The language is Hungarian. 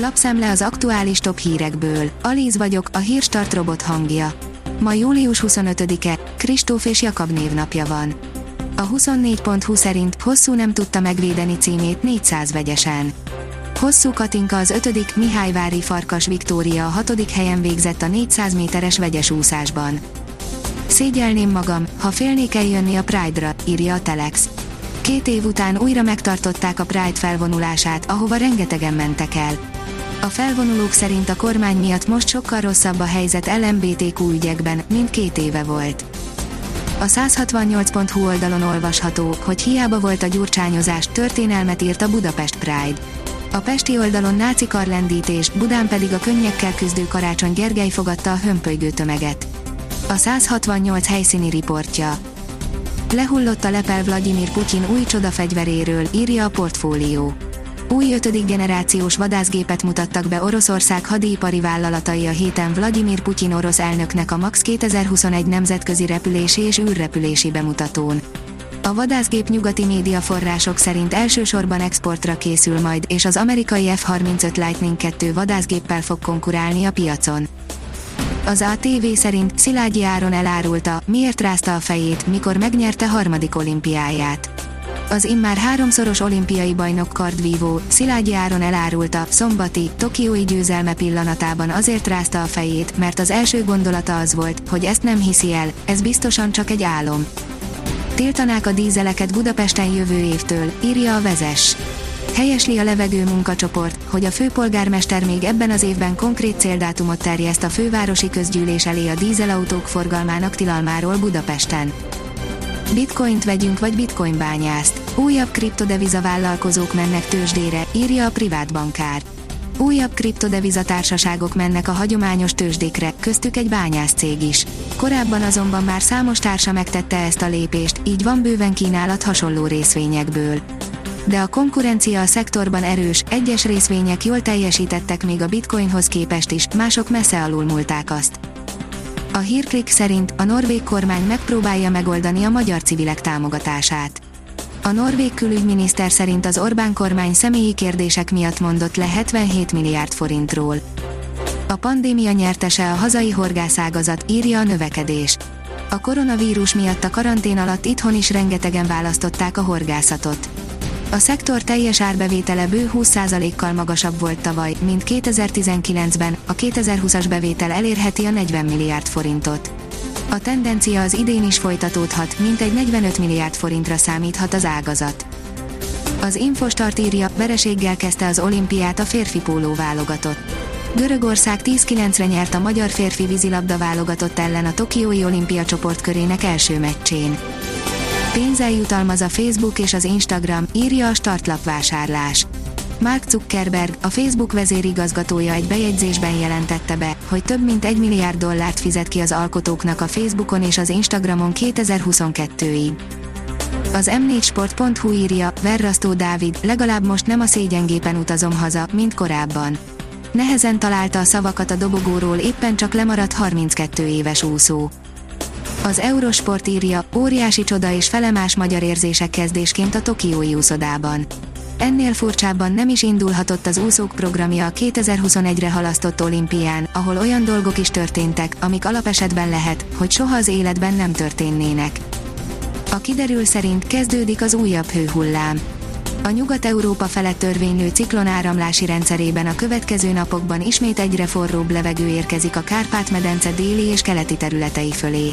Lapszemle az aktuális top hírekből. Alíz vagyok, a hírstart robot hangja. Ma július 25-e, Kristóf és Jakab névnapja van. A 24.20 szerint hosszú nem tudta megvédeni címét 400 vegyesen. Hosszú Katinka az 5. Mihályvári Farkas Viktória a 6. helyen végzett a 400 méteres vegyes úszásban. Szégyelném magam, ha félnék eljönni a Pride-ra, írja a Telex. Két év után újra megtartották a Pride felvonulását, ahova rengetegen mentek el. A felvonulók szerint a kormány miatt most sokkal rosszabb a helyzet LMBTQ ügyekben, mint két éve volt. A 168.hu oldalon olvasható, hogy hiába volt a gyurcsányozás, történelmet írt a Budapest Pride. A pesti oldalon náci karlendítés, Budán pedig a könnyekkel küzdő Karácsony Gergely fogadta a hömpölygő tömeget. A 168 helyszíni riportja. Lehullott a lepel Vladimir Putyin új csodafegyveréről, írja a portfólió. Új ötödik generációs vadászgépet mutattak be Oroszország hadipari vállalatai a héten Vladimir Putyin orosz elnöknek a MAX 2021 nemzetközi repülési és űrrepülési bemutatón. A vadászgép nyugati médiaforrások szerint elsősorban exportra készül majd, és az amerikai F-35 Lightning 2 vadászgéppel fog konkurálni a piacon. Az ATV szerint Szilágyi Áron elárulta, miért rázta a fejét, mikor megnyerte harmadik olimpiáját. Az immár háromszoros olimpiai bajnok kardvívó, Szilágyi Áron elárulta, szombati, tokiói győzelme pillanatában azért rázta a fejét, mert az első gondolata az volt, hogy ezt nem hiszi el, ez biztosan csak egy álom. Tiltanák a dízeleket Budapesten jövő évtől, írja a vezes. Helyesli a levegő munkacsoport, hogy a főpolgármester még ebben az évben konkrét céldátumot terjeszt a fővárosi közgyűlés elé a dízelautók forgalmának tilalmáról Budapesten. Bitcoint vegyünk vagy bitcoin bányászt. Újabb kriptodeviza vállalkozók mennek tőzsdére, írja a privát bankár. Újabb kriptodeviza társaságok mennek a hagyományos tőzsdékre, köztük egy bányász cég is. Korábban azonban már számos társa megtette ezt a lépést, így van bőven kínálat hasonló részvényekből de a konkurencia a szektorban erős, egyes részvények jól teljesítettek még a bitcoinhoz képest is, mások messze alulmúlták azt. A hírklik szerint a norvég kormány megpróbálja megoldani a magyar civilek támogatását. A norvég külügyminiszter szerint az Orbán kormány személyi kérdések miatt mondott le 77 milliárd forintról. A pandémia nyertese a hazai horgászágazat, írja a növekedés. A koronavírus miatt a karantén alatt itthon is rengetegen választották a horgászatot. A szektor teljes árbevétele bő 20%-kal magasabb volt tavaly, mint 2019-ben, a 2020-as bevétel elérheti a 40 milliárd forintot. A tendencia az idén is folytatódhat, mint egy 45 milliárd forintra számíthat az ágazat. Az Infostart írja, vereséggel kezdte az olimpiát a férfi póló válogatott. Görögország 10-9-re nyert a magyar férfi vízilabda válogatott ellen a Tokiói olimpia csoportkörének első meccsén. Pénzzel jutalmaz a Facebook és az Instagram, írja a startlap vásárlás. Mark Zuckerberg, a Facebook vezérigazgatója egy bejegyzésben jelentette be, hogy több mint egy milliárd dollárt fizet ki az alkotóknak a Facebookon és az Instagramon 2022-ig. Az m4sport.hu írja, Verrasztó Dávid, legalább most nem a szégyengépen utazom haza, mint korábban. Nehezen találta a szavakat a dobogóról éppen csak lemaradt 32 éves úszó. Az Eurosport írja, óriási csoda és felemás magyar érzések kezdésként a Tokiói úszodában. Ennél furcsábban nem is indulhatott az úszók programja a 2021-re halasztott olimpián, ahol olyan dolgok is történtek, amik alapesetben lehet, hogy soha az életben nem történnének. A kiderül szerint kezdődik az újabb hőhullám. A Nyugat-Európa felett törvénylő ciklon áramlási rendszerében a következő napokban ismét egyre forróbb levegő érkezik a Kárpát-medence déli és keleti területei fölé.